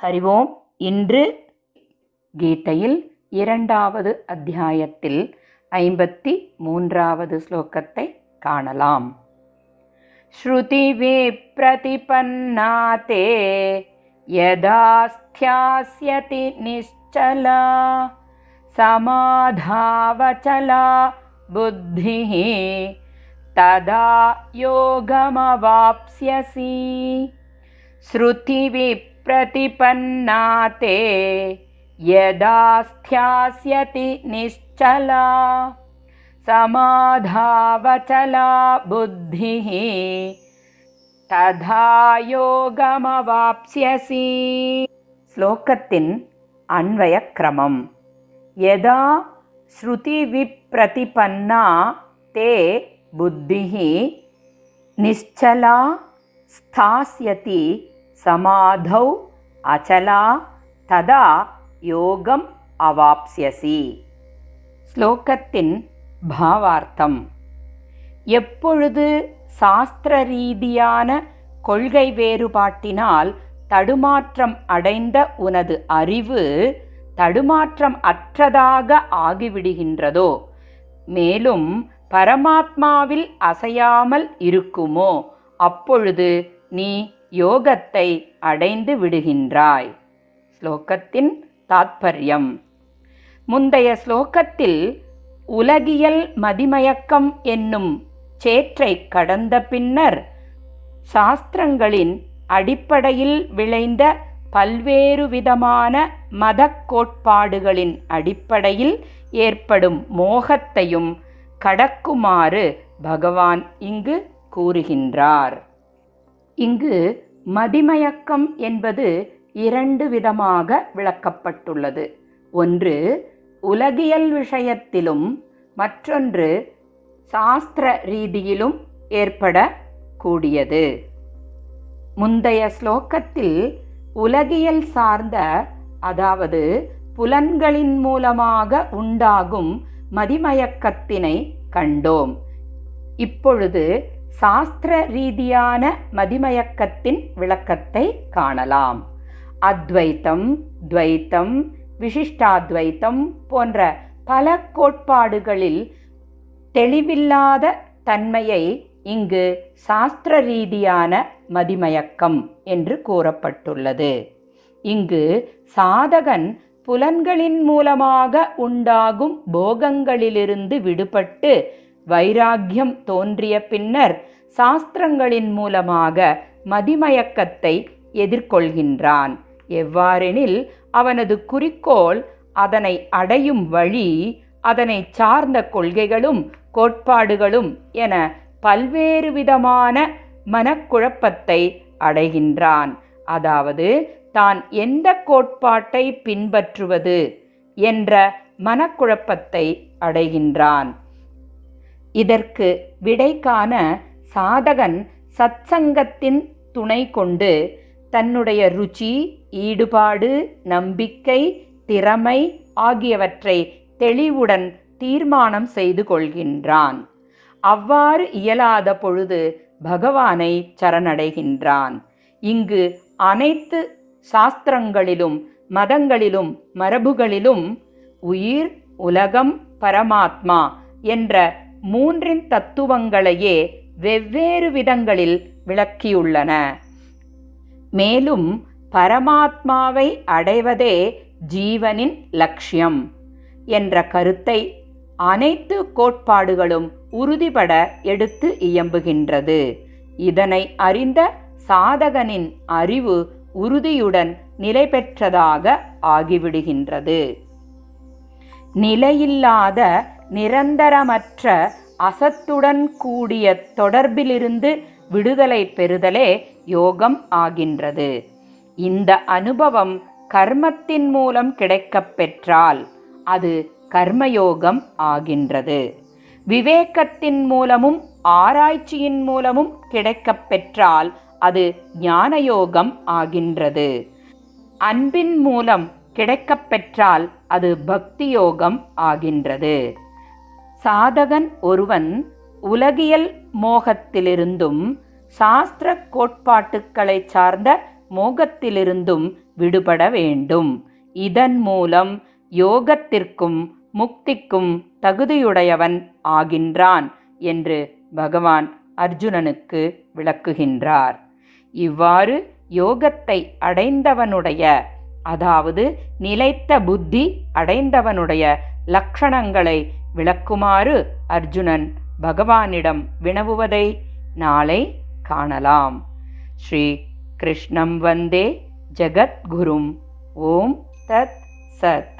ஹரிவோம் இன்று கீதையில் இரண்டாவது அத்தியாயத்தில் ஐம்பத்தி மூன்றாவது ஸ்லோகத்தை காணலாம் श्रुतिविप्रतिपन्ना ते यदा स्थास्यति निश्चला समाधावचला बुद्धिः तदा योगमवाप्स्यसि प्रतिपन्ना ते यदा स्थास्यति निश्चला समाधावचला बुद्धिः तथा योगमवाप्स्यसि। श्लोकस्ति अन्वयक्रमं यदा श्रुतिविप्रतिपन्ना ते बुद्धिः निश्चला स्थास्यति சமாதௌ அச்சலா ததா யோகம் அவாப்ஸ்யசி ஸ்லோகத்தின் பாவார்த்தம் எப்பொழுது சாஸ்திர ரீதியான கொள்கை வேறுபாட்டினால் தடுமாற்றம் அடைந்த உனது அறிவு தடுமாற்றம் அற்றதாக ஆகிவிடுகின்றதோ மேலும் பரமாத்மாவில் அசையாமல் இருக்குமோ அப்பொழுது நீ யோகத்தை அடைந்து விடுகின்றாய். ஸ்லோகத்தின் தாத்பரியம். முந்தைய ஸ்லோகத்தில் உலகியல் மதிமயக்கம் என்னும் சேற்றை கடந்த பின்னர் சாஸ்திரங்களின் அடிப்படையில் விளைந்த பல்வேறு விதமான மத கோட்பாடுகளின் அடிப்படையில் ஏற்படும் மோகத்தையும் கடக்குமாறு பகவான் இங்கு கூறுகின்றார். இங்கு மதிமயக்கம் என்பது இரண்டு விதமாக விளக்கப்பட்டுள்ளது. ஒன்று உலகியல் விஷயத்திலும் மற்றொன்று சாஸ்திர ரீதியிலும் ஏற்படக்கூடியது. முந்தைய ஸ்லோகத்தில் உலகியல் சார்ந்த அதாவது புலன்களின் மூலமாக உண்டாகும் மதிமயக்கத்தினை கண்டோம். இப்பொழுது சாஸ்திர ரீதியான மதிமயக்கத்தின் விளக்கத்தை காணலாம். அத்வைத்தம் துவைத்தம் விசிஷ்டாத்வைத்தம் போன்ற பல கோட்பாடுகளில் தெளிவில்லாத தன்மையை இங்கு சாஸ்திர ரீதியான மதிமயக்கம் என்று கூறப்பட்டுள்ளது. இங்கு சாதகன் புலன்களின் மூலமாக உண்டாகும் போகங்களிலிருந்து விடுபட்டு வைராக்கியம் தோன்றிய பின்னர் சாஸ்திரங்களின் மூலமாக மதிமயக்கத்தை எதிர்கொள்கின்றான். எவ்வாறெனில் அவனது குறிக்கோள் அதனை அடையும் வழி அதனை சார்ந்த கொள்கைகளும் கோட்பாடுகளும் என பல்வேறு விதமான மனக்குழப்பத்தை அடைகின்றான். அதாவது தான் எந்த கோட்பாட்டை பின்பற்றுவது என்ற மனக்குழப்பத்தை அடைகின்றான். இதற்கு விடை காண சாதகன் சத்சங்கத்தின் துணை கொண்டு தன்னுடைய ருச்சி ஈடுபாடு நம்பிக்கை திறமை ஆகியவற்றை தெளிவுடன் தீர்மானம் செய்து கொள்கின்றான். அவ்வாறு இயலாத பொழுது பகவானை சரணடைகின்றான். இங்கு அனைத்து சாஸ்திரங்களிலும் மதங்களிலும் மரபுகளிலும் உயிர் உலகம் பரமாத்மா என்ற மூன்றின் தத்துவங்களையே வெவ்வேறு விதங்களில் விளக்கியுள்ளன. மேலும் பரமாத்மாவை அடைவதே ஜீவனின் லட்சியம் என்ற கருத்தை அனைத்து கோட்பாடுகளும் உறுதிபட எடுத்து இயம்புகின்றது. இதனை அறிந்த சாதகனின் அறிவு உறுதியுடன் நிலை பெற்றதாக ஆகிவிடுகின்றது. நிலையில்லாத நிரந்தரமற்ற அசத்துடன் கூடிய தொடர்பிலிருந்து விடுதலை பெறுதலே யோகம் ஆகின்றது. இந்த அனுபவம் கர்மத்தின் மூலம் கிடைக்கப் பெற்றால் அது கர்மயோகம் ஆகின்றது. விவேகத்தின் மூலமும் ஆராய்ச்சியின் மூலமும் கிடைக்கப் பெற்றால் அது ஞானயோகம் ஆகின்றது. அன்பின் மூலம் கிடைக்கப் பெற்றால் அது பக்தி யோகம் ஆகின்றது. சாதகன் ஒருவன் உலகியல் மோகத்திலிருந்தும் சாஸ்திர கோட்பாட்டுக்களை சார்ந்த மோகத்திலிருந்தும் விடுபட வேண்டும். இதன் மூலம் யோகத்திற்கும் முக்திக்கும் தகுதியுடையவன் ஆகின்றான் என்று பகவான் அர்ஜுனனுக்கு விளக்குகின்றார். இவ்வாறு யோகத்தை அடைந்தவனுடைய அதாவது நிலைத்த புத்தி அடைந்தவனுடைய லக்ஷணங்களை விளக்குமாறு அர்ஜுனன் பகவானிடம் வினவுவதை நாளை காணலாம். ஸ்ரீ கிருஷ்ணம் வந்தே ஜகத்குரும். ஓம் தத் சத்.